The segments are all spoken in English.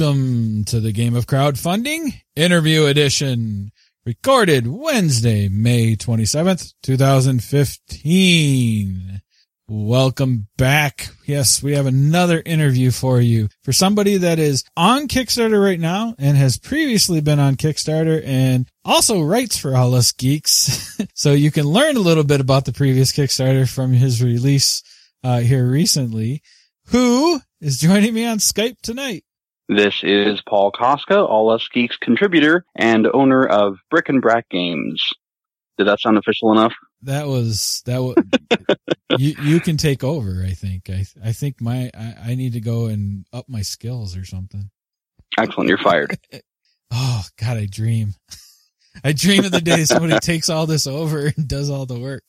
Welcome to the game of crowdfunding interview edition recorded Wednesday, May 27th, 2015. Welcome back. Yes, we have another interview for you for somebody that is on Kickstarter right now and has previously been on Kickstarter and also writes for All Us Geeks. so you can learn a little bit about the previous Kickstarter from his release uh, here recently. Who is joining me on Skype tonight? This is Paul Koska, All Us Geeks contributor and owner of Brick and Brack Games. Did that sound official enough? That was that was you. You can take over. I think. I I think my I, I need to go and up my skills or something. Excellent. You're fired. oh God, I dream. I dream of the day somebody takes all this over and does all the work.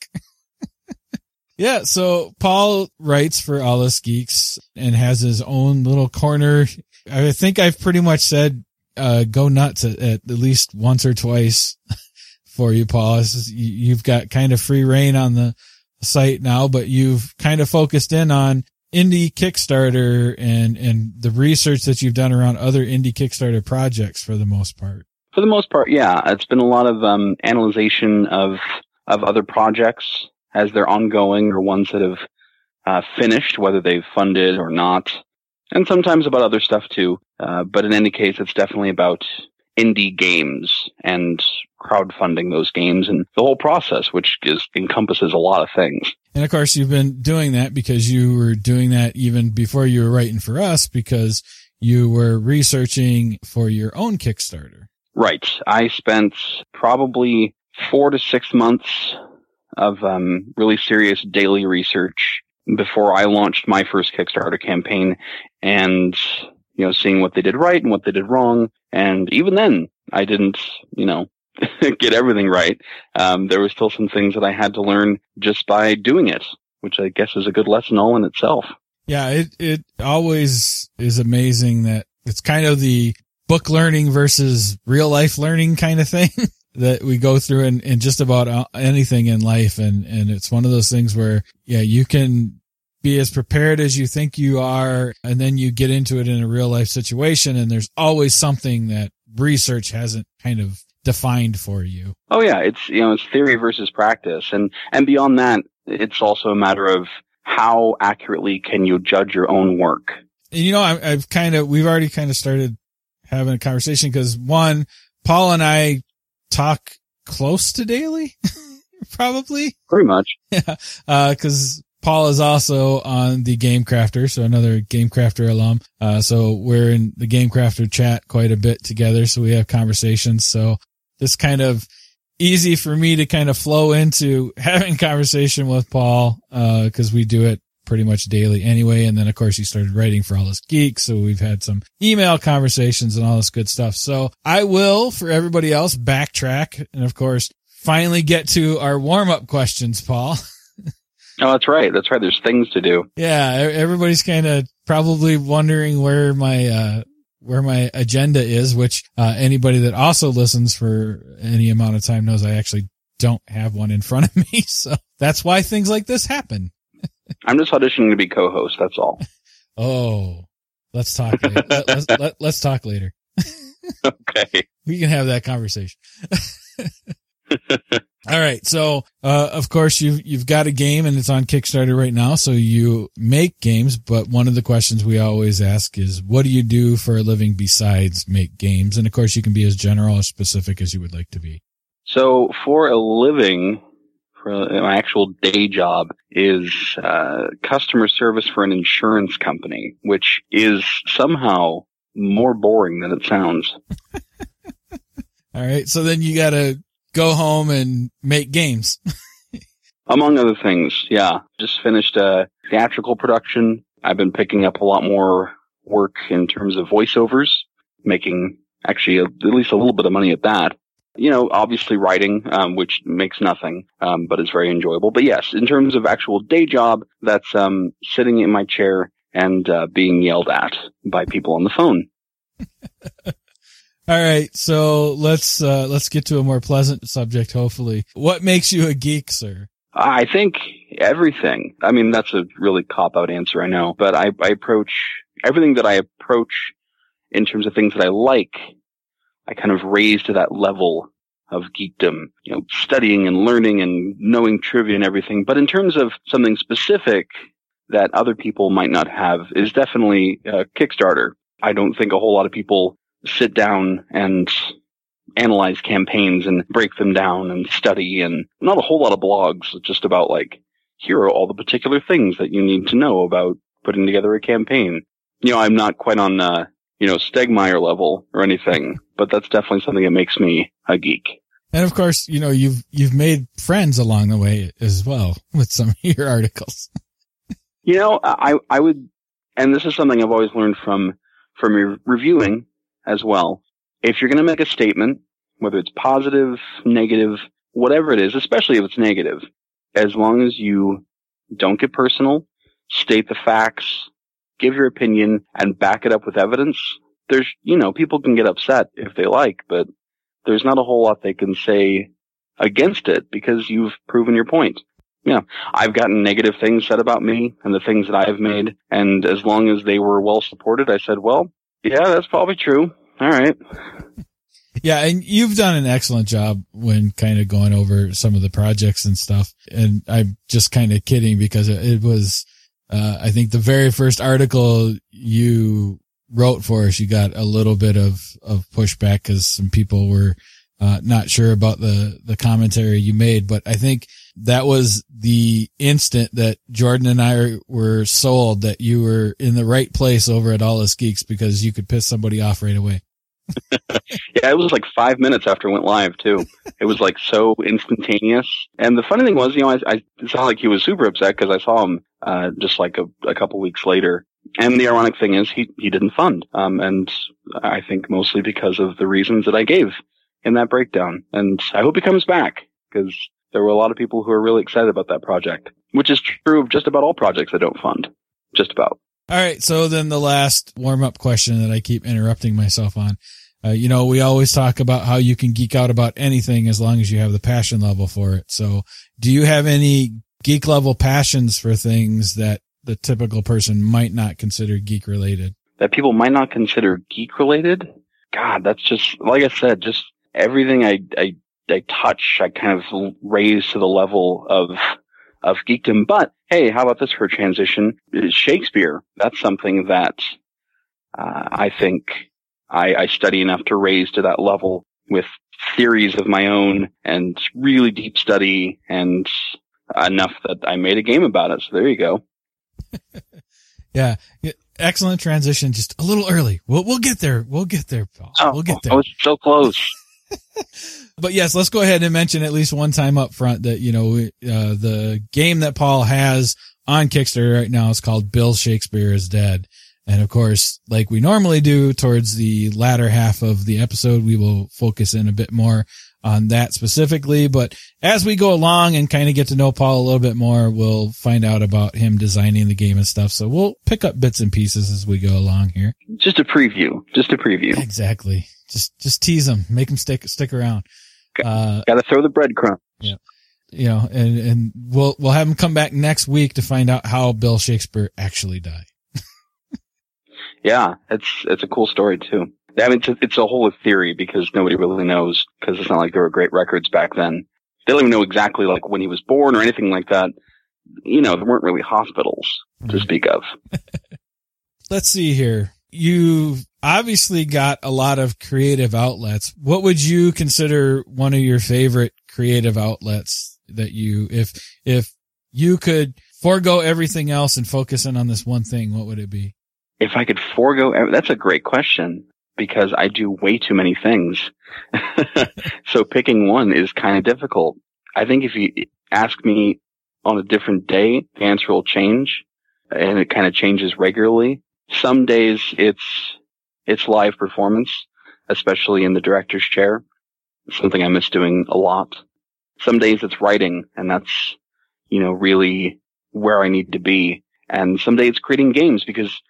yeah. So Paul writes for All Us Geeks and has his own little corner I think I've pretty much said, uh, go nuts at, at, least once or twice for you, Paul. you've got kind of free rein on the site now, but you've kind of focused in on indie Kickstarter and, and the research that you've done around other indie Kickstarter projects for the most part. For the most part, yeah. It's been a lot of, um, analyzation of, of other projects as they're ongoing or ones that have, uh, finished, whether they've funded or not and sometimes about other stuff too. Uh, but in any case, it's definitely about indie games and crowdfunding those games and the whole process, which is encompasses a lot of things. And of course, you've been doing that because you were doing that even before you were writing for us because you were researching for your own Kickstarter. Right. I spent probably four to six months of um, really serious daily research before I launched my first Kickstarter campaign and, you know, seeing what they did right and what they did wrong. And even then, I didn't, you know, get everything right. Um, there were still some things that I had to learn just by doing it, which I guess is a good lesson all in itself. Yeah, it, it always is amazing that it's kind of the book learning versus real life learning kind of thing that we go through in, in just about anything in life. And, and it's one of those things where, yeah, you can be as prepared as you think you are. And then you get into it in a real life situation and there's always something that research hasn't kind of defined for you. Oh yeah. It's, you know, it's theory versus practice. And, and beyond that, it's also a matter of how accurately can you judge your own work? And you know, I, I've kind of, we've already kind of started having a conversation because one, Paul and I talk close to daily, probably. Pretty much. Yeah. Uh, cause Paul is also on the Game Crafter, so another Game Crafter alum. Uh, so we're in the Game Crafter chat quite a bit together. So we have conversations. So this kind of easy for me to kind of flow into having conversation with Paul, uh, cause we do it pretty much daily anyway. And then of course he started writing for all us geeks. So we've had some email conversations and all this good stuff. So I will for everybody else backtrack and of course finally get to our warm up questions, Paul. Oh, that's right. That's right. There's things to do. Yeah. Everybody's kind of probably wondering where my, uh, where my agenda is, which, uh, anybody that also listens for any amount of time knows I actually don't have one in front of me. So that's why things like this happen. I'm just auditioning to be co-host. That's all. Oh, let's talk. Later. let, us let, let's talk later. okay. We can have that conversation. All right. So, uh, of course you've, you've got a game and it's on Kickstarter right now. So you make games, but one of the questions we always ask is, what do you do for a living besides make games? And of course you can be as general or specific as you would like to be. So for a living, for my actual day job is, uh, customer service for an insurance company, which is somehow more boring than it sounds. All right. So then you gotta go home and make games. Among other things, yeah. Just finished a theatrical production. I've been picking up a lot more work in terms of voiceovers, making actually a, at least a little bit of money at that. You know, obviously writing, um, which makes nothing, um, but is very enjoyable. But yes, in terms of actual day job, that's um, sitting in my chair and uh, being yelled at by people on the phone. All right, so let's uh, let's get to a more pleasant subject. Hopefully, what makes you a geek, sir? I think everything. I mean, that's a really cop out answer, I know, but I, I approach everything that I approach in terms of things that I like, I kind of raise to that level of geekdom, you know, studying and learning and knowing trivia and everything. But in terms of something specific that other people might not have is definitely a Kickstarter. I don't think a whole lot of people sit down and analyze campaigns and break them down and study and not a whole lot of blogs just about like, here are all the particular things that you need to know about putting together a campaign. You know, I'm not quite on, uh, you know, Stegmaier level or anything, but that's definitely something that makes me a geek. And of course, you know, you've, you've made friends along the way as well with some of your articles. you know, I, I would, and this is something I've always learned from, from re- reviewing as well. If you're going to make a statement, whether it's positive, negative, whatever it is, especially if it's negative, as long as you don't get personal, state the facts, give your opinion, and back it up with evidence, there's, you know, people can get upset if they like, but there's not a whole lot they can say against it because you've proven your point. Yeah, I've gotten negative things said about me and the things that I've made, and as long as they were well supported, I said, well, yeah, that's probably true. All right. Yeah, and you've done an excellent job when kind of going over some of the projects and stuff. And I'm just kind of kidding because it was, uh, I think the very first article you wrote for us, you got a little bit of, of pushback because some people were, uh, not sure about the, the commentary you made, but I think that was the instant that Jordan and I were sold that you were in the right place over at All Us Geeks because you could piss somebody off right away. yeah, it was like five minutes after it went live too. It was like so instantaneous. And the funny thing was, you know, I, I sounded like he was super upset because I saw him uh, just like a, a couple weeks later. And the ironic thing is, he he didn't fund, um, and I think mostly because of the reasons that I gave in that breakdown. And I hope he comes back because there were a lot of people who are really excited about that project, which is true of just about all projects I don't fund. Just about. All right. So then the last warm up question that I keep interrupting myself on. Uh, you know, we always talk about how you can geek out about anything as long as you have the passion level for it. So do you have any geek level passions for things that the typical person might not consider geek related? That people might not consider geek related? God, that's just, like I said, just everything I, I, I touch, I kind of raise to the level of, of geekdom. But hey, how about this for transition? Shakespeare. That's something that, uh, I think I, I study enough to raise to that level with theories of my own and really deep study and enough that I made a game about it. So there you go. yeah. Excellent transition. Just a little early. We'll, we'll get there. We'll get there, Paul. Oh, we'll get there. I was so close. but yes, let's go ahead and mention at least one time up front that, you know, uh, the game that Paul has on Kickstarter right now is called Bill Shakespeare is Dead. And of course, like we normally do towards the latter half of the episode, we will focus in a bit more on that specifically. But as we go along and kind of get to know Paul a little bit more, we'll find out about him designing the game and stuff. So we'll pick up bits and pieces as we go along here. Just a preview. Just a preview. Exactly. Just, just tease them, make them stick, stick around. Uh, Got to throw the breadcrumbs. Yeah. You know, and, and we'll, we'll have him come back next week to find out how Bill Shakespeare actually died. yeah. It's, it's a cool story too. I mean, it's a, it's a whole theory because nobody really knows because it's not like there were great records back then. They don't even know exactly like when he was born or anything like that. You know, there weren't really hospitals to speak of. Let's see here. You've obviously got a lot of creative outlets. What would you consider one of your favorite creative outlets that you, if, if you could forego everything else and focus in on this one thing, what would it be? If I could forego, that's a great question because I do way too many things. so picking one is kind of difficult. I think if you ask me on a different day, the answer will change and it kind of changes regularly. Some days it's, it's live performance, especially in the director's chair. Something I miss doing a lot. Some days it's writing and that's, you know, really where I need to be. And some days it's creating games because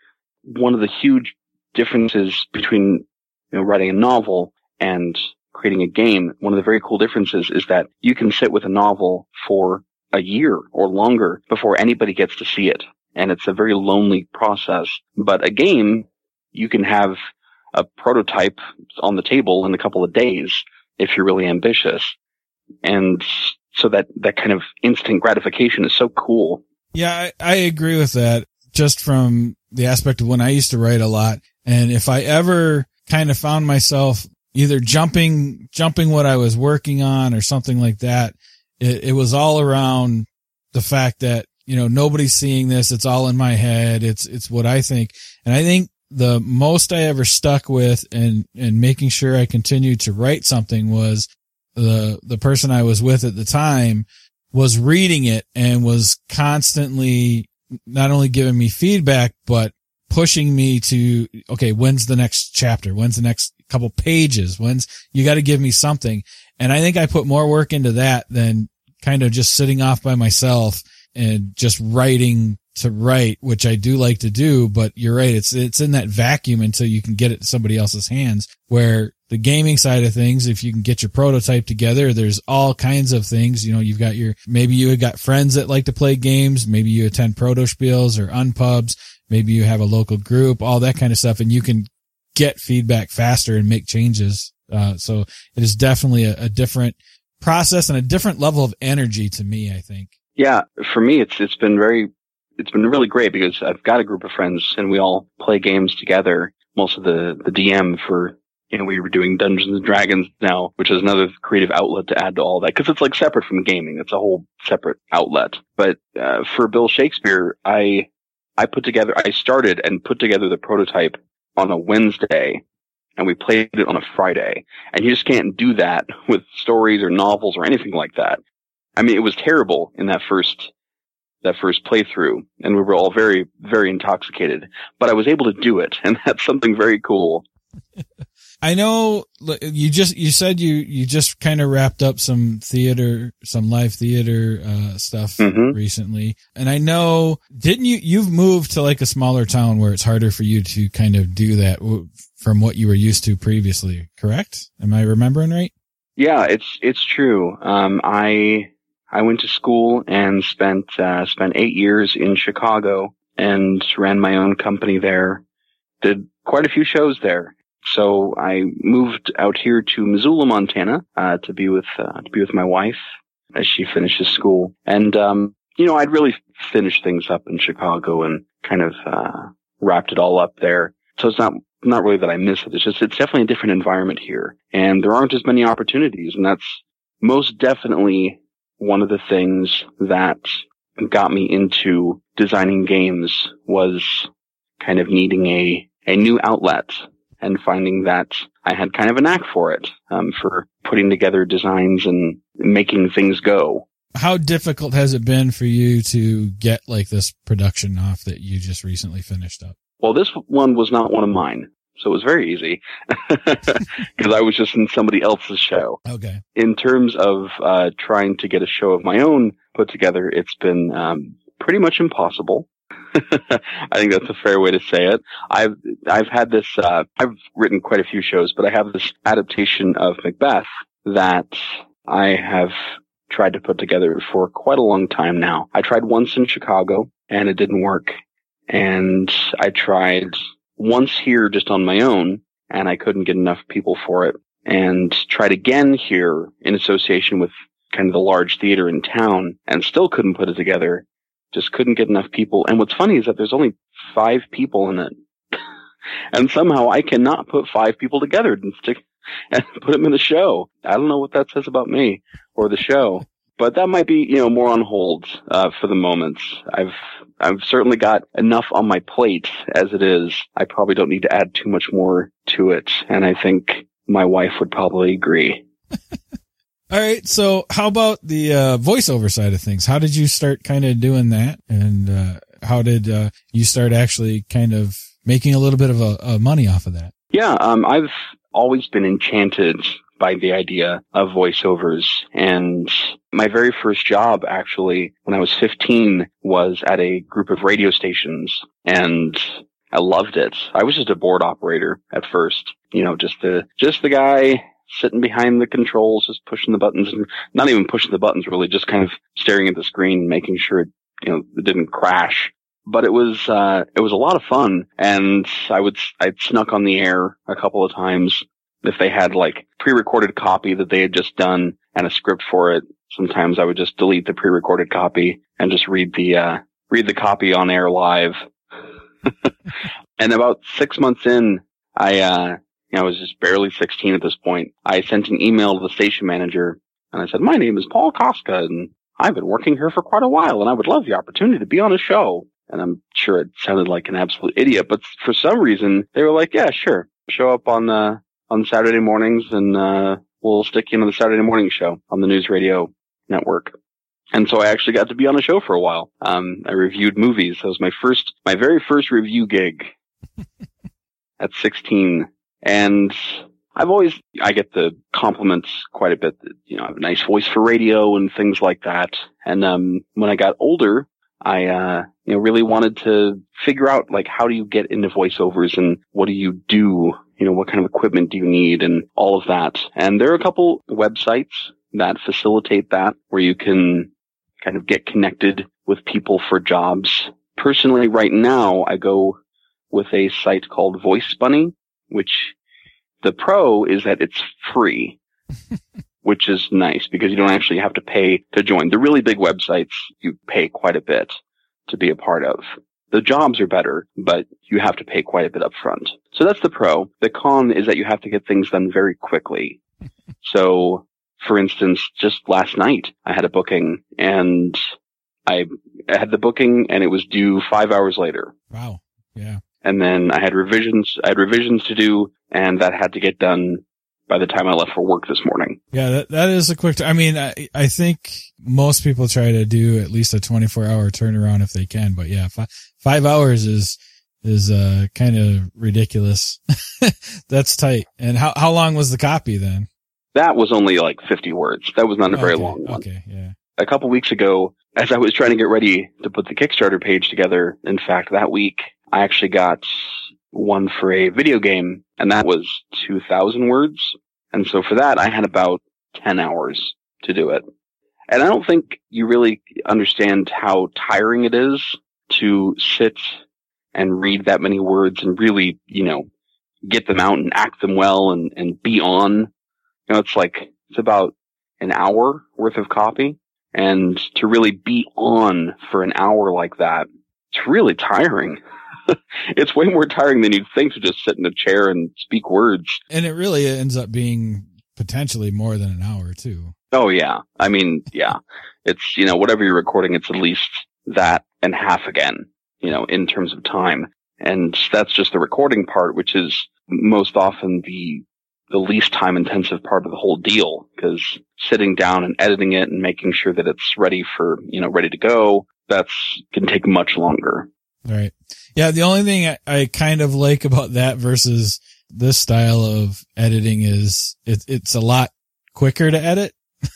one of the huge differences between you know, writing a novel and creating a game, one of the very cool differences is that you can sit with a novel for a year or longer before anybody gets to see it. And it's a very lonely process. But a game, you can have a prototype on the table in a couple of days if you're really ambitious. And so that, that kind of instant gratification is so cool. Yeah, I, I agree with that just from the aspect of when I used to write a lot. And if I ever kind of found myself either jumping, jumping what I was working on or something like that, it, it was all around the fact that, you know, nobody's seeing this. It's all in my head. It's, it's what I think. And I think the most I ever stuck with and, and making sure I continued to write something was the, the person I was with at the time was reading it and was constantly not only giving me feedback, but pushing me to, okay, when's the next chapter? When's the next couple pages? When's you got to give me something? And I think I put more work into that than kind of just sitting off by myself and just writing to write, which I do like to do, but you're right. It's, it's in that vacuum until you can get it to somebody else's hands where the gaming side of things, if you can get your prototype together, there's all kinds of things. You know, you've got your, maybe you had got friends that like to play games. Maybe you attend Protospiels or unpubs. Maybe you have a local group, all that kind of stuff. And you can get feedback faster and make changes. Uh, so it is definitely a, a different process and a different level of energy to me, I think. Yeah, for me, it's it's been very it's been really great because I've got a group of friends and we all play games together. Most of the, the DM for, you know, we were doing Dungeons and Dragons now, which is another creative outlet to add to all that. Cause it's like separate from gaming. It's a whole separate outlet. But, uh, for Bill Shakespeare, I, I put together, I started and put together the prototype on a Wednesday and we played it on a Friday. And you just can't do that with stories or novels or anything like that. I mean, it was terrible in that first that first playthrough and we were all very, very intoxicated, but I was able to do it. And that's something very cool. I know you just, you said you, you just kind of wrapped up some theater, some live theater, uh, stuff mm-hmm. recently. And I know, didn't you, you've moved to like a smaller town where it's harder for you to kind of do that from what you were used to previously, correct? Am I remembering right? Yeah, it's, it's true. Um, I, I went to school and spent uh, spent eight years in Chicago and ran my own company there. Did quite a few shows there. So I moved out here to Missoula, Montana, uh, to be with uh, to be with my wife as she finishes school. And um, you know, I'd really finished things up in Chicago and kind of uh, wrapped it all up there. So it's not not really that I miss it. It's just it's definitely a different environment here, and there aren't as many opportunities, and that's most definitely one of the things that got me into designing games was kind of needing a, a new outlet and finding that I had kind of a knack for it, um, for putting together designs and making things go. How difficult has it been for you to get like this production off that you just recently finished up? Well, this one was not one of mine. So it was very easy because I was just in somebody else's show. Okay. In terms of uh, trying to get a show of my own put together, it's been um, pretty much impossible. I think that's a fair way to say it. I've I've had this. Uh, I've written quite a few shows, but I have this adaptation of Macbeth that I have tried to put together for quite a long time now. I tried once in Chicago and it didn't work, and I tried once here just on my own and I couldn't get enough people for it and tried again here in association with kind of the large theater in town and still couldn't put it together. Just couldn't get enough people. And what's funny is that there's only five people in it. and somehow I cannot put five people together and stick and put them in the show. I don't know what that says about me or the show but that might be you know more on hold uh, for the moment. I've I've certainly got enough on my plate as it is. I probably don't need to add too much more to it, and I think my wife would probably agree. All right. So how about the uh, voiceover side of things? How did you start kind of doing that? And uh, how did uh, you start actually kind of making a little bit of a, money off of that? Yeah. Um, I've always been enchanted by the idea of voiceovers. And my very first job, actually, when I was 15, was at a group of radio stations and I loved it. I was just a board operator at first, you know, just the, just the guy sitting behind the controls, just pushing the buttons and not even pushing the buttons really, just kind of staring at the screen, making sure, it, you know, it didn't crash. but it was uh, it was a lot of fun, and I would I'd snuck on the air a couple of times if they had like pre-recorded copy that they had just done and a script for it. Sometimes I would just delete the pre-recorded copy and just read the uh, read the copy on air live. and about six months in, I uh, you know, I was just barely 16 at this point. I sent an email to the station manager and I said, "My name is Paul Koska, and I've been working here for quite a while, and I would love the opportunity to be on a show." And I'm sure it sounded like an absolute idiot, but for some reason they were like, "Yeah, sure, show up on the on Saturday mornings, and uh, we'll stick you into the Saturday morning show on the News Radio Network." And so I actually got to be on a show for a while. Um, I reviewed movies. That was my first, my very first review gig at 16. And I've always, I get the compliments quite a bit that, you know, I have a nice voice for radio and things like that. And, um, when I got older, I, uh, you know, really wanted to figure out, like, how do you get into voiceovers and what do you do? You know, what kind of equipment do you need and all of that. And there are a couple websites that facilitate that where you can kind of get connected with people for jobs. Personally, right now, I go with a site called VoiceBunny, which the pro is that it's free, which is nice because you don't actually have to pay to join. The really big websites, you pay quite a bit to be a part of. The jobs are better, but you have to pay quite a bit up front. So that's the pro. The con is that you have to get things done very quickly. So, for instance, just last night I had a booking and I had the booking and it was due five hours later. Wow. Yeah. And then I had revisions, I had revisions to do and that had to get done by the time I left for work this morning. Yeah, that, that is a quick, t- I mean, I, I think most people try to do at least a 24 hour turnaround if they can, but yeah, five, five hours is, is, uh, kind of ridiculous. That's tight. And how, how long was the copy then? That was only like 50 words. That was not a very okay, long one. Okay. Yeah. A couple weeks ago, as I was trying to get ready to put the Kickstarter page together, in fact, that week, I actually got one for a video game and that was 2000 words. And so for that, I had about 10 hours to do it. And I don't think you really understand how tiring it is to sit and read that many words and really, you know, get them out and act them well and, and be on. You know, it's like, it's about an hour worth of copy. And to really be on for an hour like that, it's really tiring. it's way more tiring than you'd think to just sit in a chair and speak words. And it really ends up being potentially more than an hour too. Oh yeah. I mean, yeah. It's, you know, whatever you're recording, it's at least that and half again, you know, in terms of time. And that's just the recording part, which is most often the, the least time intensive part of the whole deal because sitting down and editing it and making sure that it's ready for, you know, ready to go, that's can take much longer. Right. Yeah. The only thing I, I kind of like about that versus this style of editing is it, it's a lot quicker to edit.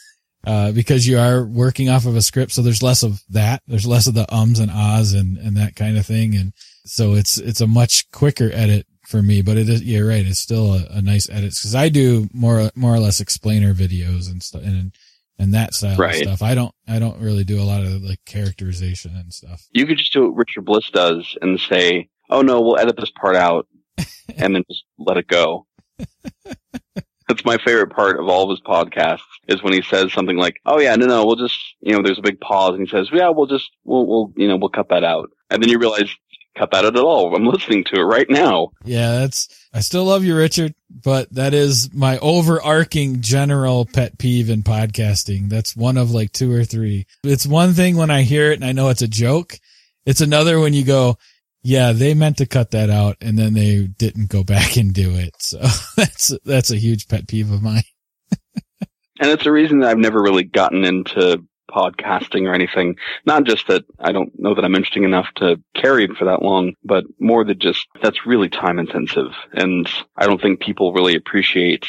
Uh, because you are working off of a script. So there's less of that. There's less of the ums and ahs and, and that kind of thing. And so it's, it's a much quicker edit for me, but it is, you're right. It's still a, a nice edit because I do more, more or less explainer videos and stuff and, and that style Right. stuff. I don't, I don't really do a lot of like characterization and stuff. You could just do what Richard Bliss does and say, "Oh no, we'll edit this part out," and then just let it go. That's my favorite part of all of his podcasts is when he says something like, "Oh yeah, no, no, we'll just, you know, there's a big pause," and he says, "Yeah, we'll just, we'll, we'll, you know, we'll cut that out," and then you realize, cut that out at all. I'm listening to it right now. Yeah, that's, I still love you, Richard, but that is my overarching general pet peeve in podcasting. That's one of like two or three. It's one thing when I hear it and I know it's a joke. It's another when you go, yeah, they meant to cut that out and then they didn't go back and do it. So that's, that's a huge pet peeve of mine. And it's a reason that I've never really gotten into podcasting or anything. Not just that I don't know that I'm interesting enough to carry it for that long, but more that just that's really time intensive. And I don't think people really appreciate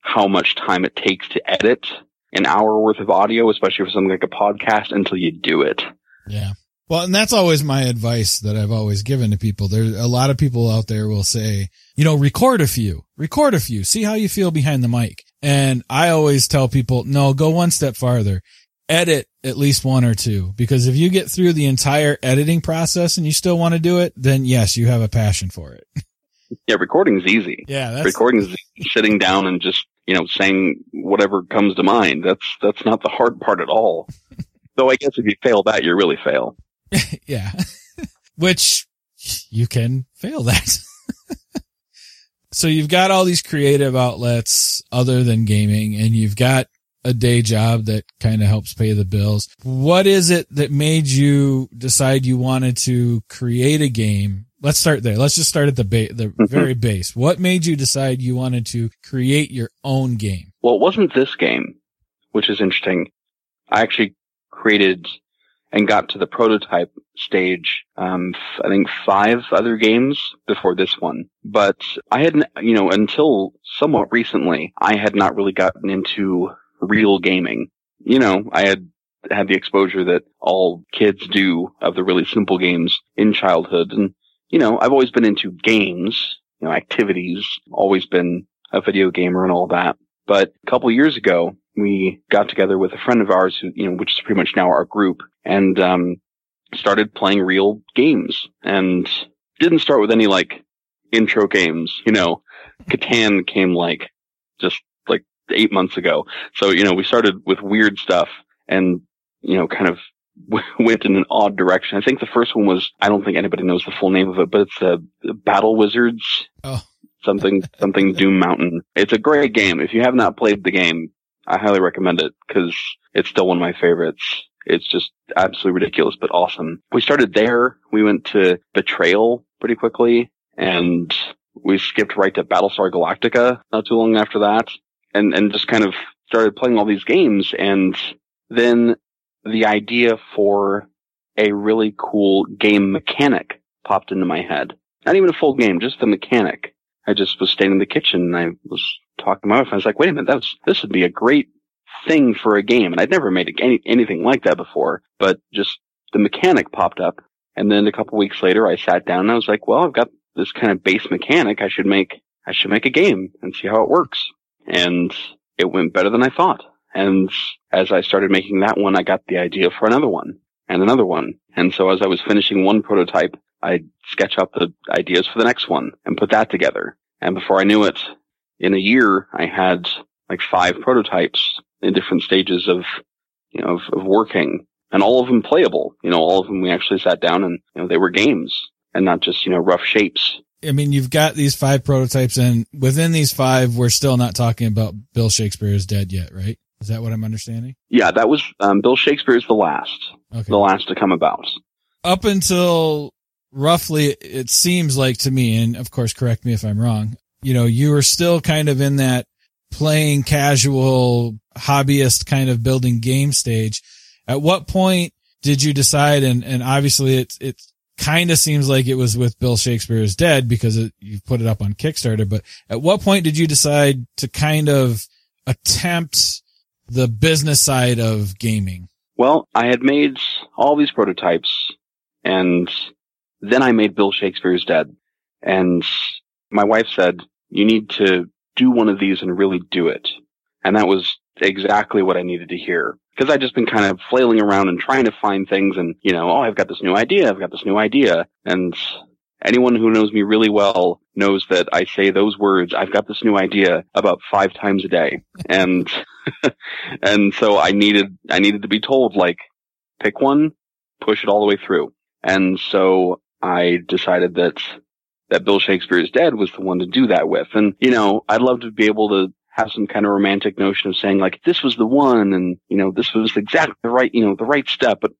how much time it takes to edit an hour worth of audio, especially for something like a podcast until you do it. Yeah. Well, and that's always my advice that I've always given to people. There's a lot of people out there will say, you know, record a few, record a few, see how you feel behind the mic. And I always tell people, no, go one step farther. Edit at least one or two because if you get through the entire editing process and you still want to do it, then yes, you have a passion for it. Yeah, recording's easy. Yeah, that's Recording's sitting down and just, you know, saying whatever comes to mind. That's that's not the hard part at all. Though I guess if you fail that, you really fail. yeah. Which you can fail that. so you've got all these creative outlets other than gaming and you've got a day job that kind of helps pay the bills. What is it that made you decide you wanted to create a game? Let's start there. Let's just start at the ba- the Mhm. very base. What made you decide you wanted to create your own game? Well, it wasn't this game, which is interesting. I actually created and got to the prototype stage, um, f- I think five other games before this one. But I hadn't, you know, until somewhat recently, I had not really gotten into real gaming. You know, I had had the exposure that all kids do of the really simple games in childhood. And, you know, I've always been into games, you know, activities, always been a video gamer and all that. But a couple years ago, we got together with a friend of ours who, you know, which is pretty much now our group and, um, started playing real games and didn't start with any like intro games, you know, Catan came like just eight months ago. So, you know, we started with weird stuff and, you know, kind of went in an odd direction. I think the first one was, I don't think anybody knows the full name of it, but it's uh, Battle Wizards. Oh. Something, something Doom Mountain. It's a great game. If you have not played the game, I highly recommend it because it's still one of my favorites. It's just absolutely ridiculous, but awesome. We started there. We went to Betrayal pretty quickly and we skipped right to Battlestar Galactica not too long after that and, and just kind of started playing all these games. And then the idea for a really cool game mechanic popped into my head. Not even a full game, just the mechanic. I just was standing in the kitchen and I was talking to my wife. I was like, wait a minute, that this would be a great thing for a game. And I'd never made any, anything like that before, but just the mechanic popped up. And then a couple weeks later, I sat down and I was like, well, I've got this kind of base mechanic. I should make, I should make a game and see how it works. And it went better than I thought. And as I started making that one, I got the idea for another one and another one. And so as I was finishing one prototype, I'd sketch out the ideas for the next one and put that together. And before I knew it, in a year, I had like five prototypes in different stages of, you know, of, of working and all of them playable. You know, all of them we actually sat down and, you know, they were games and not just, you know, rough shapes. I mean, you've got these five prototypes and within these five, we're still not talking about Bill Shakespeare is dead yet, right? Is that what I'm understanding? Yeah, that was, um, Bill Shakespeare is the last, Okay. the last to come about. Up until roughly, it seems like to me, and of course, correct me if I'm wrong, you know, you were still kind of in that playing casual hobbyist kind of building game stage. At what point did you decide? And, and obviously it's it kind of seems like it was with Bill Shakespeare is dead because it, you put it up on Kickstarter, but at what point did you decide to kind of attempt the business side of gaming? Well, I had made all these prototypes and then I made Bill Shakespeare's Dead. And my wife said, you need to do one of these and really do it. And that was exactly what I needed to hear. Cause I'd just been kind of flailing around and trying to find things and, you know, oh, I've got this new idea. I've got this new idea. And anyone who knows me really well knows that I say those words, I've got this new idea about five times a day. And, and so I needed, I needed to be told like, pick one, push it all the way through. And so I decided that, that Bill Shakespeare is dead was the one to do that with. And, you know, I'd love to be able to have some kind of romantic notion of saying like, this was the one and, you know, this was exactly the right, you know, the right step. But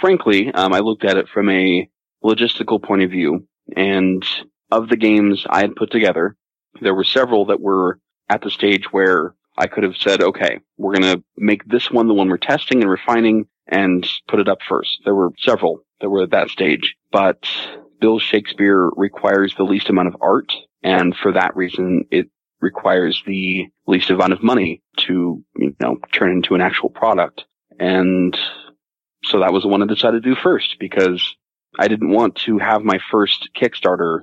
frankly, um, I looked at it from a logistical point of view and of the games I had put together, there were several that were at the stage where I could have said, okay, we're going to make this one the one we're testing and refining and put it up first. There were several that were at that stage, but Bill Shakespeare requires the least amount of art. And for that reason, it requires the least amount of money to, you know, turn into an actual product. And so that was the one I decided to do first because I didn't want to have my first Kickstarter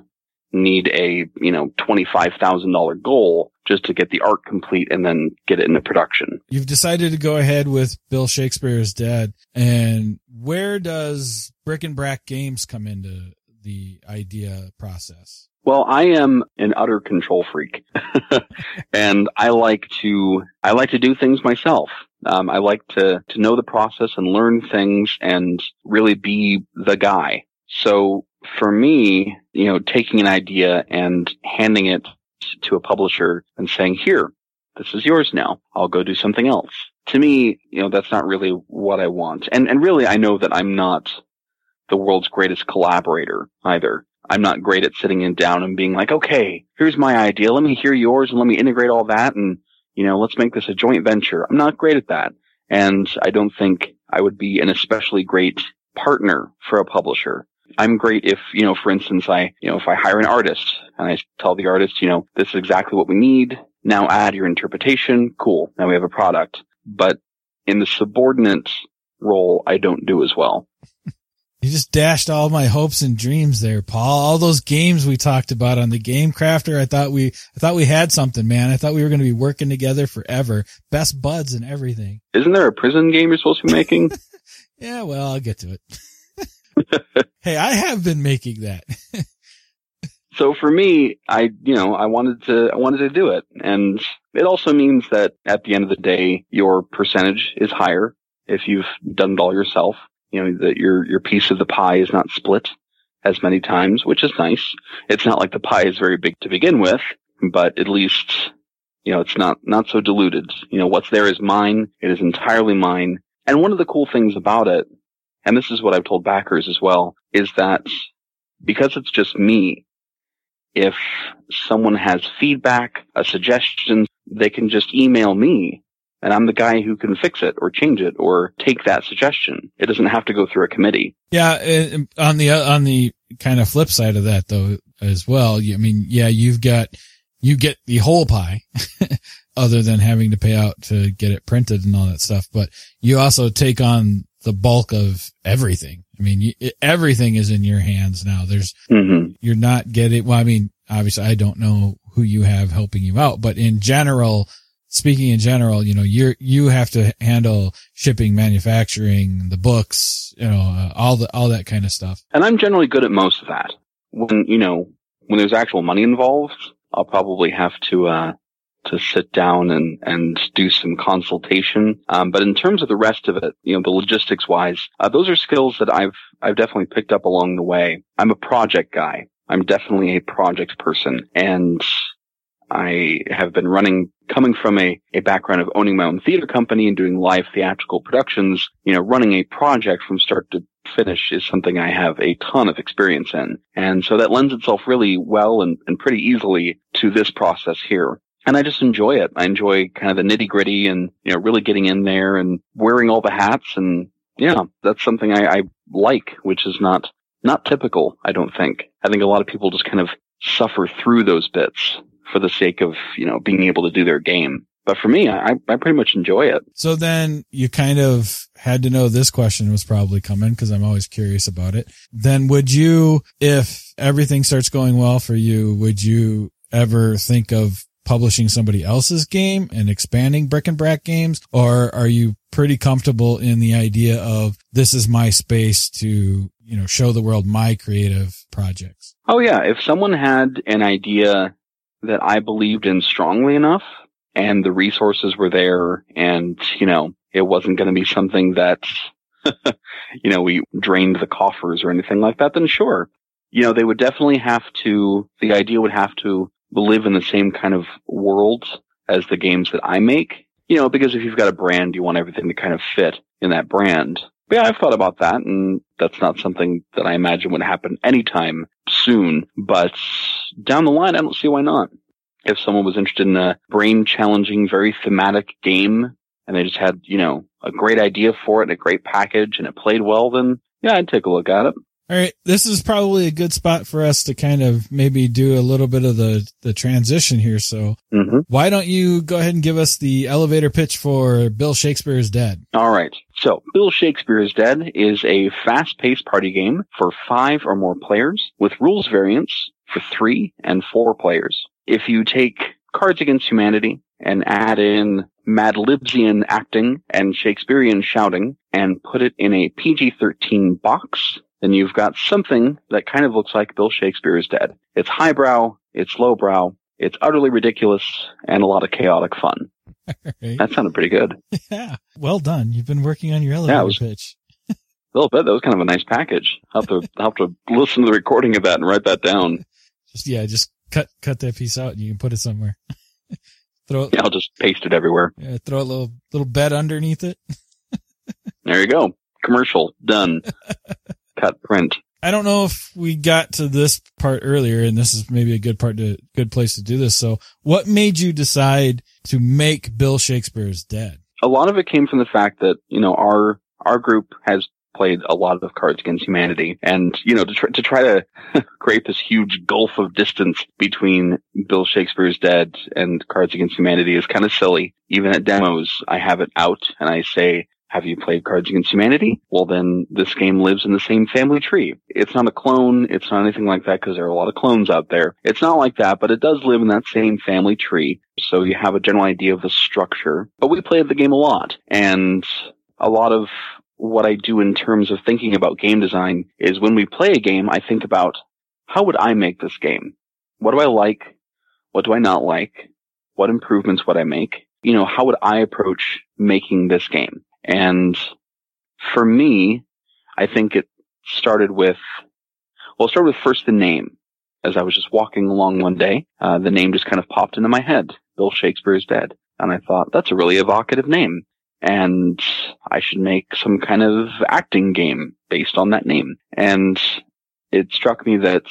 need a, you know, $25,000 goal just to get the art complete and then get it into production. You've decided to go ahead with Bill Shakespeare is Dead. And where does Brick and Brack Games come into the idea process? Well, I am an utter control freak and I like to, I like to do things myself. Um, I like to, to know the process and learn things and really be the guy. So for me, you know, taking an idea and handing it to a publisher and saying, here, this is yours now. I'll go do something else. To me, you know, that's not really what I want. And, and really, I know that I'm not the world's greatest collaborator either. I'm not great at sitting in down and being like, okay, here's my idea. Let me hear yours and let me integrate all that. And, you know, let's make this a joint venture. I'm not great at that. And I don't think I would be an especially great partner for a publisher. I'm great if, you know, for instance, I, you know, if I hire an artist and I tell the artist, you know, this is exactly what we need. Now add your interpretation. Cool. Now we have a product. But in the subordinate role, I don't do as well. You just dashed all my hopes and dreams there, Paul. All those games we talked about on the Game Crafter. I thought we, I thought we had something, man. I thought we were going to be working together forever. Best buds and everything. Isn't there a prison game you're supposed to be making? yeah, well, I'll get to it. hey, I have been making that. so for me, I, you know, I wanted to, I wanted to do it. And it also means that at the end of the day, your percentage is higher if you've done it all yourself. You know, that your, your piece of the pie is not split as many times, which is nice. It's not like the pie is very big to begin with, but at least, you know, it's not, not so diluted. You know, what's there is mine. It is entirely mine. And one of the cool things about it and this is what I've told backers as well, is that because it's just me, if someone has feedback, a suggestion, they can just email me and I'm the guy who can fix it or change it or take that suggestion. It doesn't have to go through a committee. Yeah. On the, on the kind of flip side of that though, as well, I mean, yeah, you've got, you get the whole pie other than having to pay out to get it printed and all that stuff, but you also take on the bulk of everything. I mean, you, everything is in your hands now. There's, mm-hmm. you're not getting, well, I mean, obviously I don't know who you have helping you out, but in general, speaking in general, you know, you're, you have to handle shipping, manufacturing, the books, you know, uh, all the, all that kind of stuff. And I'm generally good at most of that. When, you know, when there's actual money involved, I'll probably have to, uh, to sit down and, and do some consultation. Um, but in terms of the rest of it, you know, the logistics wise, uh, those are skills that I've, I've definitely picked up along the way. I'm a project guy. I'm definitely a project person and I have been running, coming from a, a background of owning my own theater company and doing live theatrical productions, you know, running a project from start to finish is something I have a ton of experience in. And so that lends itself really well and, and pretty easily to this process here and I just enjoy it. I enjoy kind of the nitty gritty and, you know, really getting in there and wearing all the hats. And yeah, that's something I, I like, which is not, not typical, I don't think. I think a lot of people just kind of suffer through those bits for the sake of, you know, being able to do their game. But for me, I, I pretty much enjoy it. So then you kind of had to know this question was probably coming because I'm always curious about it. Then would you, if everything starts going well for you, would you ever think of publishing somebody else's game and expanding brick and brack games or are you pretty comfortable in the idea of this is my space to you know show the world my creative projects oh yeah if someone had an idea that i believed in strongly enough and the resources were there and you know it wasn't going to be something that you know we drained the coffers or anything like that then sure you know they would definitely have to the idea would have to live in the same kind of world as the games that I make. You know, because if you've got a brand, you want everything to kind of fit in that brand. Yeah, I've thought about that, and that's not something that I imagine would happen anytime soon. But down the line, I don't see why not. If someone was interested in a brain challenging, very thematic game, and they just had, you know, a great idea for it and a great package and it played well, then yeah, I'd take a look at it. All right. This is probably a good spot for us to kind of maybe do a little bit of the, the transition here. So mm-hmm. why don't you go ahead and give us the elevator pitch for Bill Shakespeare is Dead? All right. So Bill Shakespeare is Dead is a fast paced party game for five or more players with rules variants for three and four players. If you take Cards Against Humanity and add in Mad Libsian acting and Shakespearean shouting and put it in a PG-13 box, then you've got something that kind of looks like Bill Shakespeare is dead. It's highbrow, it's lowbrow, it's utterly ridiculous, and a lot of chaotic fun. Right. That sounded pretty good. Yeah. Well done. You've been working on your elevator yeah, was, pitch. a little bit. That was kind of a nice package. I'll have to, I'll have to listen to the recording of that and write that down. Just, yeah, just cut, cut that piece out and you can put it somewhere. throw it. Yeah, I'll just paste it everywhere. Yeah, throw a little, little bed underneath it. there you go. Commercial done. cut print. I don't know if we got to this part earlier, and this is maybe a good part to good place to do this. So, what made you decide to make Bill Shakespeare's Dead? A lot of it came from the fact that you know our our group has played a lot of Cards Against Humanity, and you know to try to try to create this huge gulf of distance between Bill Shakespeare's Dead and Cards Against Humanity is kind of silly. Even at demos, I have it out and I say, have you played Cards Against Humanity? Well, then this game lives in the same family tree. It's not a clone. It's not anything like that because there are a lot of clones out there. It's not like that, but it does live in that same family tree. So you have a general idea of the structure. But we played the game a lot and a lot of what I do in terms of thinking about game design is when we play a game, I think about how would I make this game? What do I like? What do I not like? What improvements would I make? You know, how would I approach making this game? And for me, I think it started with, well, it started with first the name. As I was just walking along one day, uh, the name just kind of popped into my head. Bill Shakespeare is dead. And I thought, that's a really evocative name. And I should make some kind of acting game based on that name. And it struck me that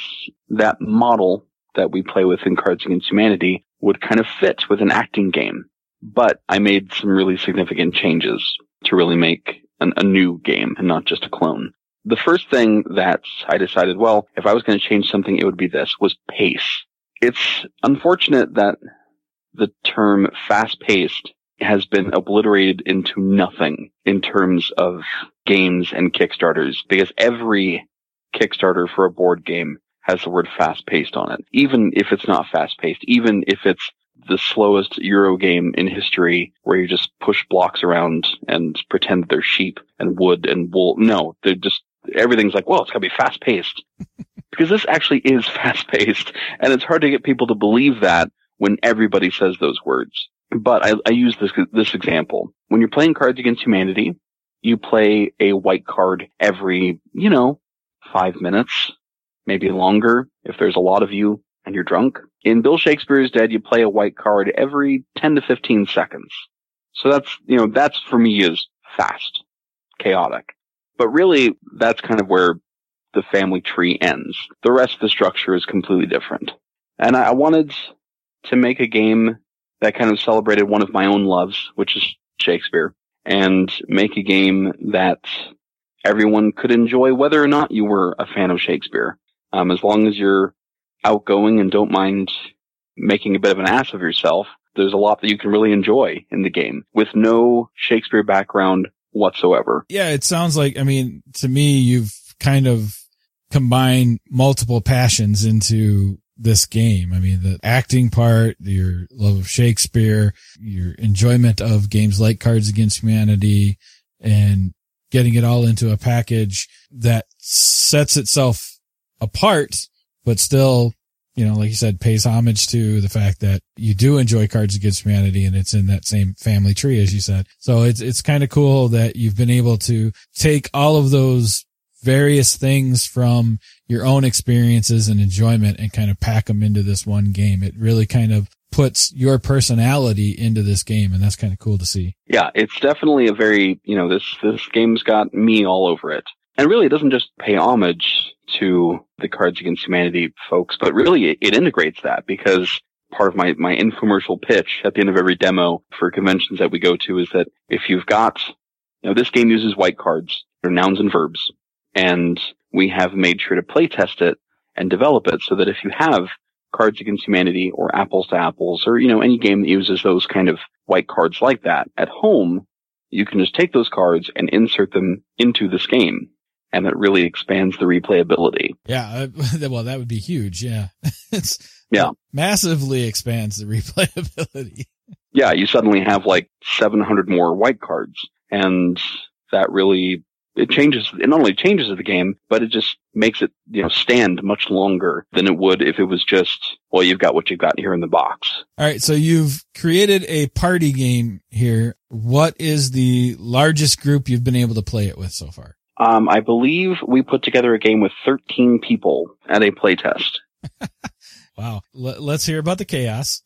that model that we play with in Cards Against Humanity would kind of fit with an acting game. But I made some really significant changes to really make an, a new game and not just a clone. The first thing that I decided, well, if I was going to change something, it would be this, was pace. It's unfortunate that the term fast paced has been obliterated into nothing in terms of games and Kickstarters because every Kickstarter for a board game has the word fast paced on it. Even if it's not fast paced, even if it's the slowest Euro game in history where you just push blocks around and pretend they're sheep and wood and wool. No, they're just, everything's like, well, it's gotta be fast paced. because this actually is fast paced and it's hard to get people to believe that when everybody says those words. But I, I use this, this example. When you're playing Cards Against Humanity, you play a white card every, you know, five minutes, maybe longer if there's a lot of you and you're drunk. In Bill Shakespeare's Dead, you play a white card every 10 to 15 seconds. So that's, you know, that's for me is fast, chaotic. But really, that's kind of where the family tree ends. The rest of the structure is completely different. And I wanted to make a game that kind of celebrated one of my own loves, which is Shakespeare, and make a game that everyone could enjoy whether or not you were a fan of Shakespeare. Um, as long as you're outgoing and don't mind making a bit of an ass of yourself, there's a lot that you can really enjoy in the game with no Shakespeare background whatsoever. Yeah, it sounds like, I mean, to me, you've kind of combined multiple passions into this game. I mean, the acting part, your love of Shakespeare, your enjoyment of games like Cards Against Humanity and getting it all into a package that sets itself apart but still, you know, like you said, pays homage to the fact that you do enjoy Cards Against Humanity and it's in that same family tree, as you said. So it's, it's kind of cool that you've been able to take all of those various things from your own experiences and enjoyment and kind of pack them into this one game. It really kind of puts your personality into this game and that's kind of cool to see. Yeah, it's definitely a very, you know, this this game's got me all over it. And really it doesn't just pay homage to the Cards Against Humanity folks, but really it, it integrates that because part of my, my infomercial pitch at the end of every demo for conventions that we go to is that if you've got, you know, this game uses white cards, they're nouns and verbs, and we have made sure to play test it and develop it so that if you have Cards Against Humanity or Apples to Apples or, you know, any game that uses those kind of white cards like that at home, you can just take those cards and insert them into this game and it really expands the replayability. Yeah, uh, well, that would be huge. Yeah, it's yeah, it massively expands the replayability. Yeah, you suddenly have like 700 more white cards, and that really it changes. It not only changes the game, but it just makes it you know stand much longer than it would if it was just well, you've got what you've got here in the box. All right, so you've created a party game here. What is the largest group you've been able to play it with so far? Um, I believe we put together a game with 13 people at a playtest. wow. L- let's hear about the chaos.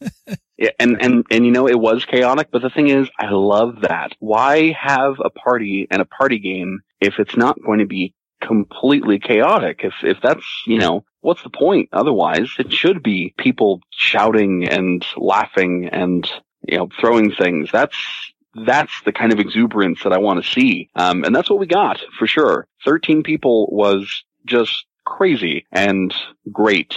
yeah, and, and, and you know, it was chaotic, but the thing is, I love that. Why have a party and a party game if it's not going to be completely chaotic? If, if that's, you know, what's the point? Otherwise, it should be people shouting and laughing and, you know, throwing things. That's, that's the kind of exuberance that I want to see. Um, and that's what we got for sure. 13 people was just crazy and great.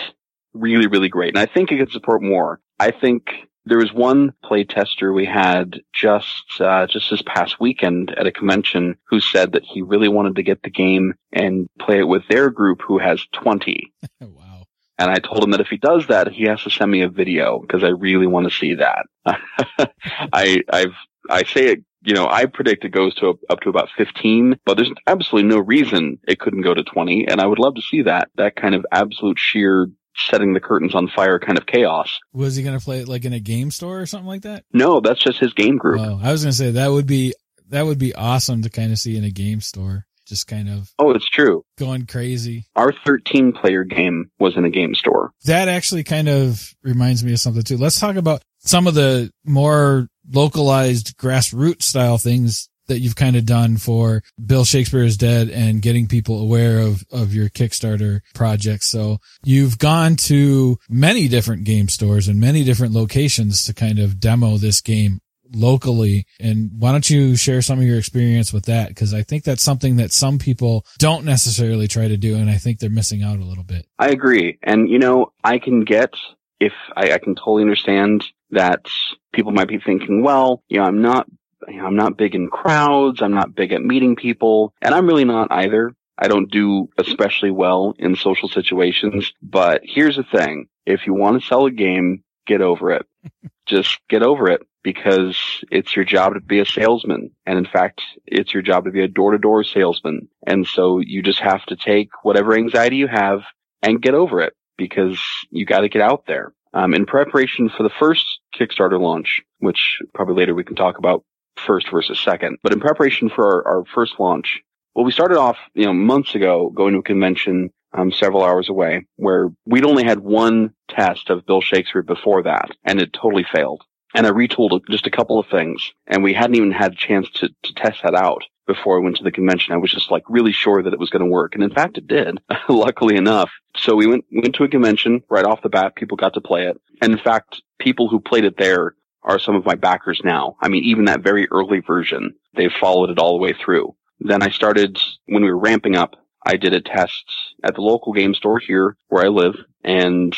Really, really great. And I think it could support more. I think there was one play tester we had just uh, just this past weekend at a convention who said that he really wanted to get the game and play it with their group who has 20. wow. And I told him that if he does that, he has to send me a video because I really want to see that. I I've I say it, you know, I predict it goes to up to about 15, but there's absolutely no reason it couldn't go to 20. And I would love to see that, that kind of absolute sheer setting the curtains on fire kind of chaos. Was he going to play it like in a game store or something like that? No, that's just his game group. Oh, I was going to say that would be, that would be awesome to kind of see in a game store. Just kind of. Oh, it's true. Going crazy. Our 13 player game was in a game store. That actually kind of reminds me of something too. Let's talk about some of the more localized grassroots style things that you've kind of done for Bill Shakespeare is Dead and getting people aware of, of your Kickstarter project. So you've gone to many different game stores and many different locations to kind of demo this game locally. And why don't you share some of your experience with that? Cause I think that's something that some people don't necessarily try to do. And I think they're missing out a little bit. I agree. And you know, I can get if I, I can totally understand that people might be thinking, well, you know, I'm not, you know, I'm not big in crowds. I'm not big at meeting people and I'm really not either. I don't do especially well in social situations, but here's the thing. If you want to sell a game, get over it. Just get over it because it's your job to be a salesman. And in fact, it's your job to be a door to door salesman. And so you just have to take whatever anxiety you have and get over it because you got to get out there. Um, in preparation for the first Kickstarter launch, which probably later we can talk about first versus second, but in preparation for our, our first launch, well, we started off, you know, months ago going to a convention um, several hours away where we'd only had one test of Bill Shakespeare before that and it totally failed. And I retooled just a couple of things and we hadn't even had a chance to, to test that out before I went to the convention. I was just like really sure that it was going to work. And in fact, it did, luckily enough. So we went, went to a convention right off the bat. People got to play it. And in fact, people who played it there are some of my backers now. I mean, even that very early version, they've followed it all the way through. Then I started when we were ramping up. I did a test at the local game store here where I live and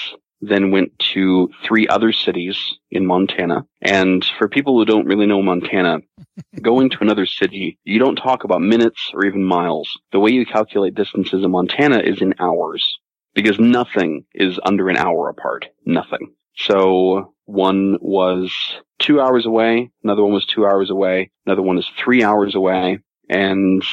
then went to three other cities in Montana. And for people who don't really know Montana, going to another city, you don't talk about minutes or even miles. The way you calculate distances in Montana is in hours because nothing is under an hour apart. Nothing. So one was two hours away. Another one was two hours away. Another one is three hours away. And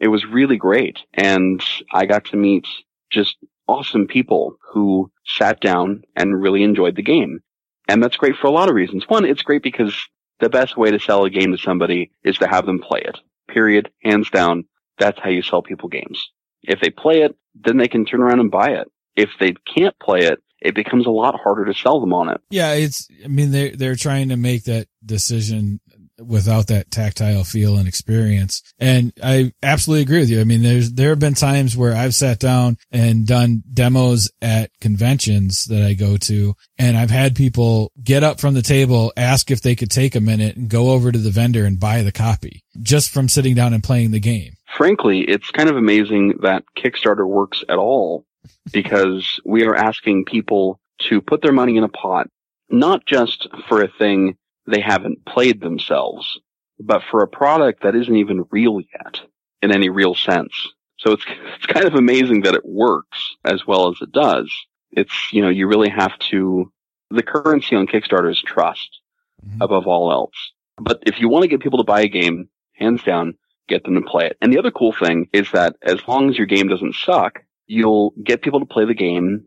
it was really great. And I got to meet just awesome people who sat down and really enjoyed the game. And that's great for a lot of reasons. One, it's great because the best way to sell a game to somebody is to have them play it. Period. Hands down. That's how you sell people games. If they play it, then they can turn around and buy it. If they can't play it, it becomes a lot harder to sell them on it. Yeah, it's, I mean, they're, they're trying to make that decision without that tactile feel and experience. And I absolutely agree with you. I mean, there's, there have been times where I've sat down and done demos at conventions that I go to and I've had people get up from the table, ask if they could take a minute and go over to the vendor and buy the copy just from sitting down and playing the game. Frankly, it's kind of amazing that Kickstarter works at all because we are asking people to put their money in a pot, not just for a thing they haven't played themselves, but for a product that isn't even real yet in any real sense. So it's, it's kind of amazing that it works as well as it does. It's, you know, you really have to, the currency on Kickstarter is trust mm-hmm. above all else. But if you want to get people to buy a game, hands down, get them to play it. And the other cool thing is that as long as your game doesn't suck, you'll get people to play the game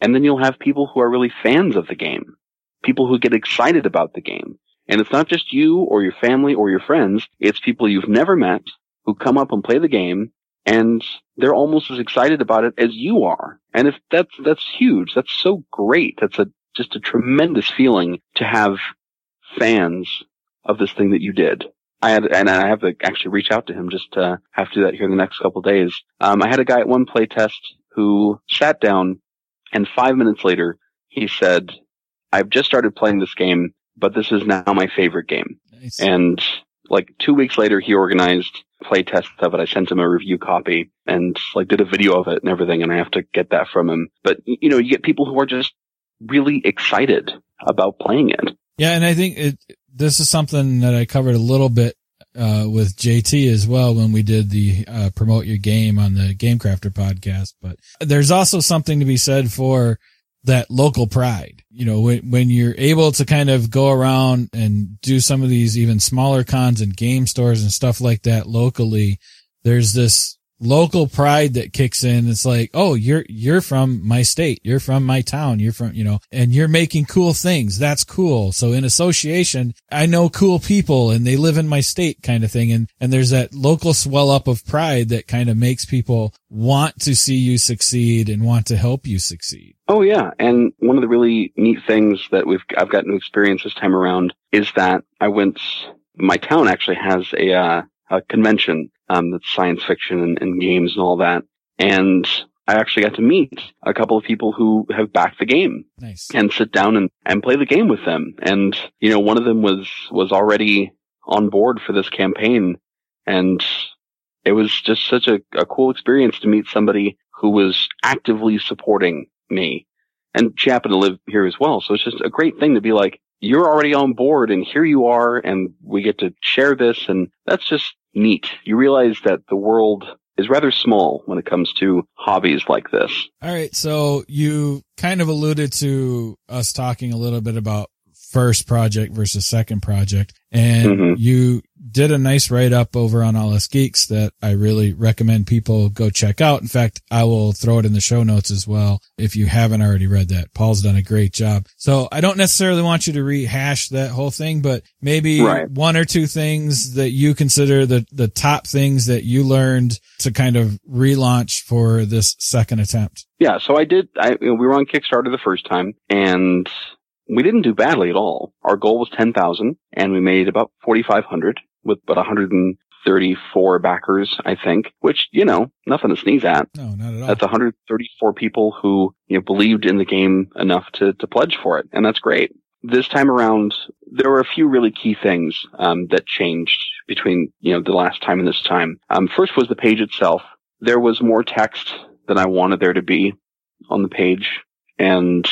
and then you'll have people who are really fans of the game, people who get excited about the game. And it's not just you or your family or your friends. It's people you've never met who come up and play the game and they're almost as excited about it as you are. And if that's, that's huge. That's so great. That's a, just a tremendous feeling to have fans of this thing that you did. I had, and I have to actually reach out to him just to have to do that here in the next couple days. Um, I had a guy at one playtest who sat down and five minutes later he said, I've just started playing this game, but this is now my favorite game. Nice. And like two weeks later, he organized play tests of it. I sent him a review copy and like did a video of it and everything. And I have to get that from him. But you know, you get people who are just really excited about playing it. Yeah. And I think it, this is something that I covered a little bit uh, with JT as well when we did the uh, promote your game on the Game Crafter podcast. But there's also something to be said for that local pride. You know, when, when you're able to kind of go around and do some of these even smaller cons and game stores and stuff like that locally, there's this local pride that kicks in. It's like, oh, you're, you're from my state. You're from my town. You're from, you know, and you're making cool things. That's cool. So in association, I know cool people and they live in my state kind of thing. And, and there's that local swell up of pride that kind of makes people want to see you succeed and want to help you succeed. Oh yeah. And one of the really neat things that we've, I've gotten to experience this time around is that I went, my town actually has a, uh, a convention um, that's science fiction and, and games and all that. And I actually got to meet a couple of people who have backed the game nice. and sit down and, and play the game with them. And, you know, one of them was, was already on board for this campaign. And it was just such a, a cool experience to meet somebody who was actively supporting me. And she happened to live here as well. So it's just a great thing to be like, you're already on board and here you are and we get to share this. And that's just neat. You realize that the world is rather small when it comes to hobbies like this. All right. So you kind of alluded to us talking a little bit about first project versus second project. And mm-hmm. you did a nice write up over on All Us Geeks that I really recommend people go check out. In fact, I will throw it in the show notes as well if you haven't already read that. Paul's done a great job. So I don't necessarily want you to rehash that whole thing, but maybe right. one or two things that you consider the, the top things that you learned to kind of relaunch for this second attempt. Yeah. So I did, I, we were on Kickstarter the first time and we didn't do badly at all. Our goal was 10,000 and we made about 4,500 with about 134 backers, I think, which, you know, nothing to sneeze at. No, not at all. That's 134 people who, you know, believed in the game enough to, to pledge for it. And that's great. This time around, there were a few really key things, um, that changed between, you know, the last time and this time. Um, first was the page itself. There was more text than I wanted there to be on the page. And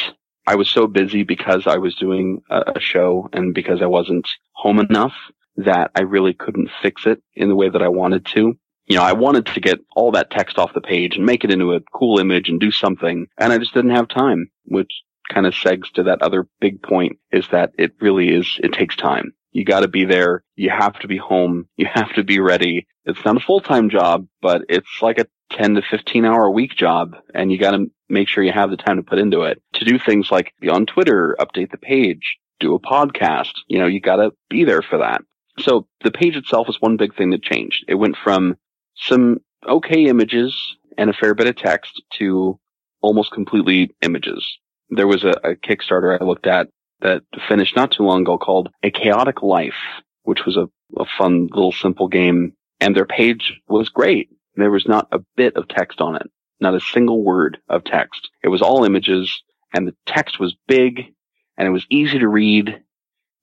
I was so busy because I was doing a, show and because I wasn't home enough that I really couldn't fix it in the way that I wanted to. You know, I wanted to get all that text off the page and make it into a cool image and do something, and I just didn't have time, which kind of segs to that other big point is that it really is, it takes time. You got to be there. You have to be home. You have to be ready. It's not a full-time job, but it's like a 10 to 15 hour a week job and you got to make sure you have the time to put into it to do things like be on Twitter, update the page, do a podcast. You know, you got to be there for that. So the page itself is one big thing that changed. It went from some okay images and a fair bit of text to almost completely images. There was a, a Kickstarter I looked at that finished not too long ago called A Chaotic Life, which was a, a fun little simple game. And their page was great. There was not a bit of text on it, not a single word of text. It was all images and the text was big and it was easy to read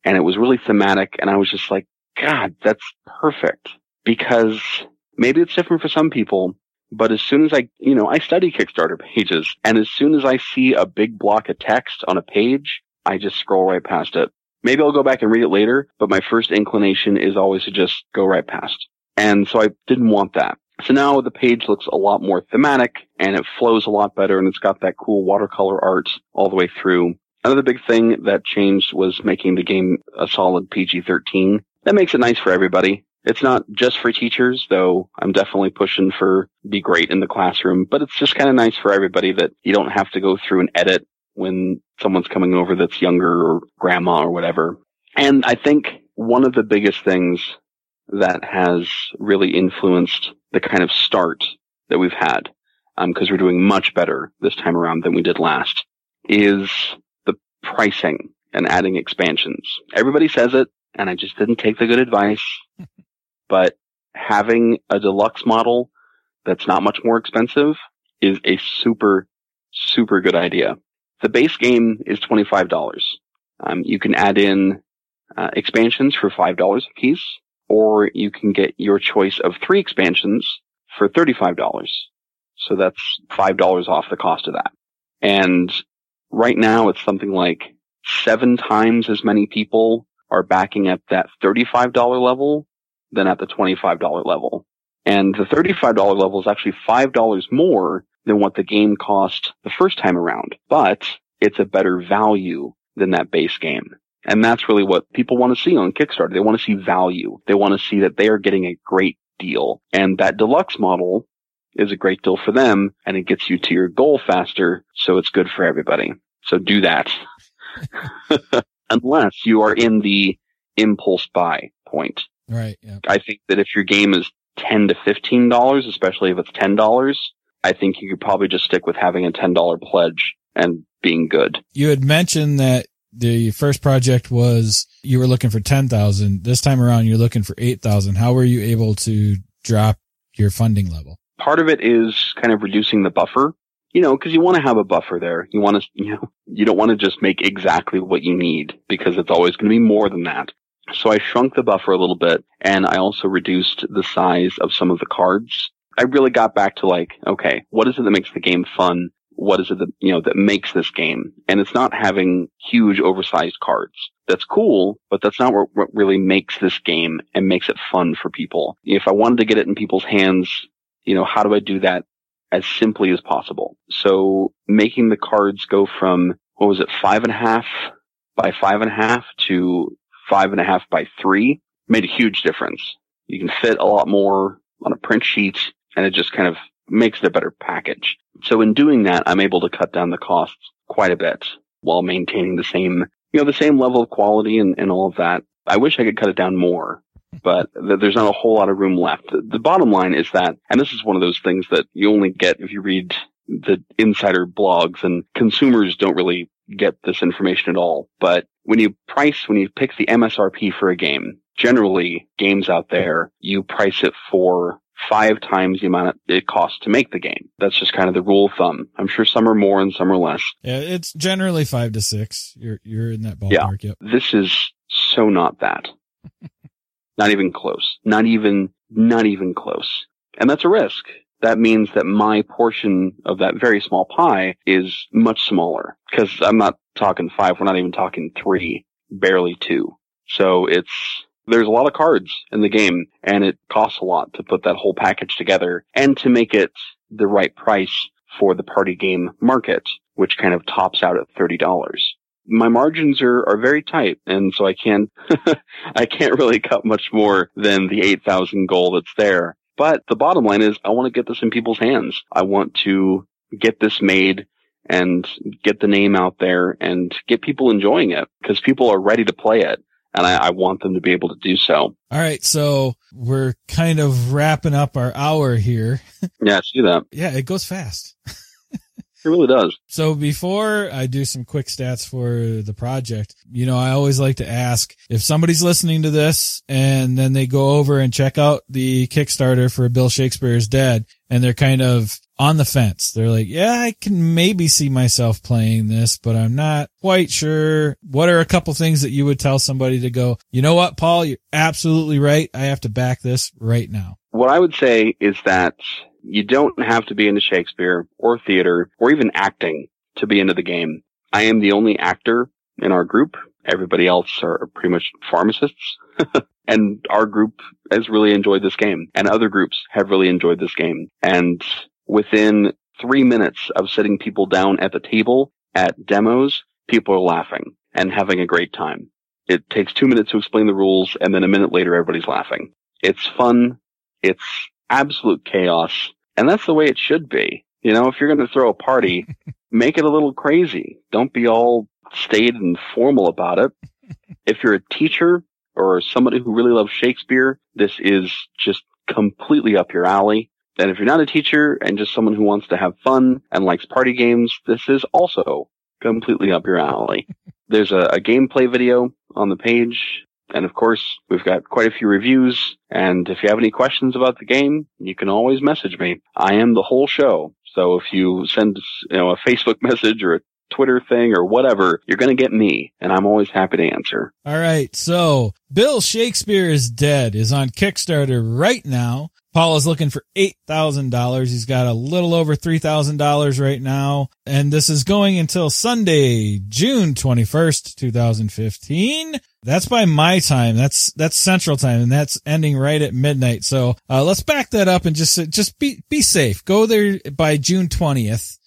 and it was really thematic. And I was just like, God, that's perfect because maybe it's different for some people, but as soon as I, you know, I study Kickstarter pages and as soon as I see a big block of text on a page, I just scroll right past it. Maybe I'll go back and read it later, but my first inclination is always to just go right past. And so I didn't want that. So now the page looks a lot more thematic and it flows a lot better and it's got that cool watercolor art all the way through. Another big thing that changed was making the game a solid PG-13. That makes it nice for everybody. It's not just for teachers, though I'm definitely pushing for be great in the classroom, but it's just kind of nice for everybody that you don't have to go through and edit when someone's coming over that's younger or grandma or whatever. And I think one of the biggest things that has really influenced the kind of start that we've had, because um, we're doing much better this time around than we did last, is the pricing and adding expansions. Everybody says it, and I just didn't take the good advice. but having a deluxe model that's not much more expensive is a super, super good idea. The base game is $25. Um, you can add in uh, expansions for $5 a piece, or you can get your choice of three expansions for $35. So that's $5 off the cost of that. And right now it's something like seven times as many people are backing at that $35 level than at the $25 level. And the $35 level is actually $5 more than what the game cost the first time around, but it's a better value than that base game. And that's really what people want to see on Kickstarter. They want to see value. They want to see that they are getting a great deal. And that deluxe model is a great deal for them and it gets you to your goal faster. So it's good for everybody. So do that. Unless you are in the impulse buy point. Right. Yeah. I think that if your game is 10 to $15, especially if it's $10, I think you could probably just stick with having a $10 pledge and being good. You had mentioned that the first project was you were looking for 10,000. This time around, you're looking for 8,000. How were you able to drop your funding level? Part of it is kind of reducing the buffer, you know, cause you want to have a buffer there. You want to, you know, you don't want to just make exactly what you need because it's always going to be more than that. So I shrunk the buffer a little bit and I also reduced the size of some of the cards. I really got back to like, okay, what is it that makes the game fun? What is it that, you know, that makes this game? And it's not having huge oversized cards. That's cool, but that's not what, what really makes this game and makes it fun for people. If I wanted to get it in people's hands, you know, how do I do that as simply as possible? So making the cards go from, what was it, five and a half by five and a half to five and a half by three made a huge difference. You can fit a lot more on a print sheet and it just kind of makes it a better package. So in doing that, I'm able to cut down the costs quite a bit while maintaining the same, you know, the same level of quality and, and all of that. I wish I could cut it down more, but th- there's not a whole lot of room left. The bottom line is that, and this is one of those things that you only get if you read the insider blogs and consumers don't really get this information at all. But when you price, when you pick the MSRP for a game, generally games out there, you price it for five times the amount it costs to make the game. That's just kind of the rule of thumb. I'm sure some are more and some are less. Yeah, it's generally five to six. You're you're in that ballpark. Yeah, yep. this is so not that. not even close. Not even not even close. And that's a risk that means that my portion of that very small pie is much smaller because I'm not talking five. We're not even talking three, barely two. So it's, there's a lot of cards in the game and it costs a lot to put that whole package together and to make it the right price for the party game market, which kind of tops out at $30 my margins are, are very tight. And so I can't, I can't really cut much more than the 8,000 goal that's there. But the bottom line is I want to get this in people's hands. I want to get this made and get the name out there and get people enjoying it because people are ready to play it. And I, I, want them to be able to do so. All right. So we're kind of wrapping up our hour here. yeah, I see that. Yeah, it goes fast. It really does. So before I do some quick stats for the project, you know, I always like to ask if somebody's listening to this and then they go over and check out the Kickstarter for Bill Shakespeare's Dead and they're kind of on the fence. They're like, yeah, I can maybe see myself playing this, but I'm not quite sure. What are a couple things that you would tell somebody to go, you know what, Paul, you're absolutely right. I have to back this right now. What I would say is that you don't have to be into Shakespeare or theater or even acting to be into the game. I am the only actor in our group. Everybody else are pretty much pharmacists. And our group has really enjoyed this game and other groups have really enjoyed this game. And within three minutes of sitting people down at the table at demos, people are laughing and having a great time. It takes two minutes to explain the rules and then a minute later everybody's laughing. It's fun. It's absolute chaos. And that's the way it should be. You know, if you're going to throw a party, make it a little crazy. Don't be all staid and formal about it. If you're a teacher or somebody who really loves Shakespeare, this is just completely up your alley. And if you're not a teacher and just someone who wants to have fun and likes party games, this is also completely up your alley. There's a, a gameplay video on the page. And of course, we've got quite a few reviews. And if you have any questions about the game, you can always message me. I am the whole show. So if you send you know, a Facebook message or a Twitter thing or whatever, you're going to get me and I'm always happy to answer. All right. So Bill Shakespeare is dead is on Kickstarter right now. Paul is looking for $8,000. He's got a little over $3,000 right now. And this is going until Sunday, June 21st, 2015. That's by my time. That's, that's central time and that's ending right at midnight. So, uh, let's back that up and just, just be, be safe. Go there by June 20th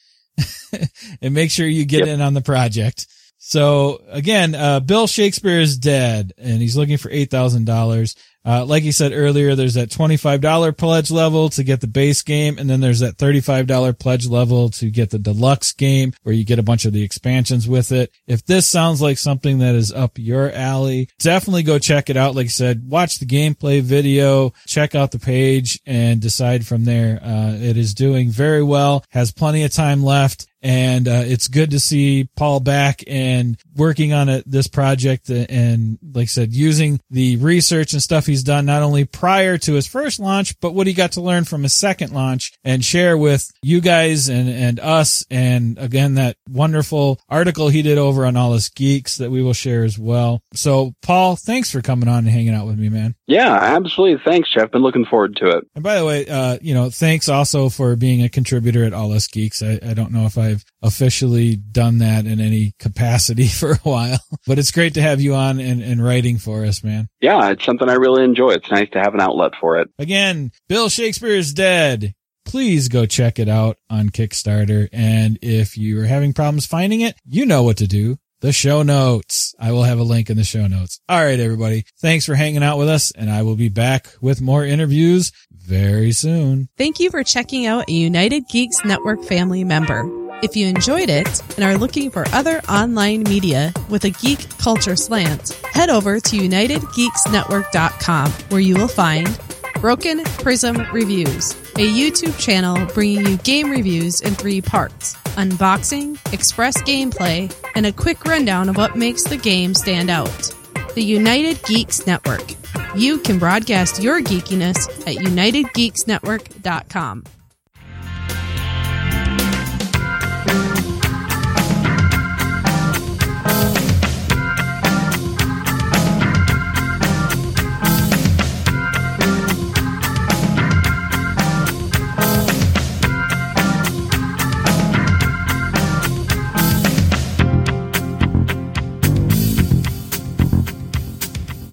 and make sure you get yep. in on the project. So again, uh, Bill Shakespeare is dead and he's looking for $8,000. Uh, like you said earlier, there's that $25 pledge level to get the base game. And then there's that $35 pledge level to get the deluxe game where you get a bunch of the expansions with it. If this sounds like something that is up your alley, definitely go check it out. Like I said, watch the gameplay video, check out the page and decide from there. Uh, it is doing very well, has plenty of time left and uh, it's good to see Paul back and working on it, this project and like I said, using the research and stuff he's done not only prior to his first launch, but what he got to learn from his second launch and share with you guys and, and us. And again, that wonderful article he did over on All Us Geeks that we will share as well. So Paul, thanks for coming on and hanging out with me, man. Yeah, absolutely. Thanks, Jeff. Been looking forward to it. And by the way, uh, you know, thanks also for being a contributor at All Us Geeks. I, I don't know if I've officially done that in any capacity for a while, but it's great to have you on and, and writing for us, man. Yeah, it's something I really enjoy. It's nice to have an outlet for it. Again, Bill Shakespeare is dead. Please go check it out on Kickstarter. And if you are having problems finding it, you know what to do the show notes. I will have a link in the show notes. All right, everybody. Thanks for hanging out with us and I will be back with more interviews very soon. Thank you for checking out a United Geeks Network family member. If you enjoyed it and are looking for other online media with a geek culture slant, head over to UnitedGeeksNetwork.com where you will find Broken Prism Reviews, a YouTube channel bringing you game reviews in three parts unboxing, express gameplay, and a quick rundown of what makes the game stand out. The United Geeks Network. You can broadcast your geekiness at UnitedGeeksNetwork.com.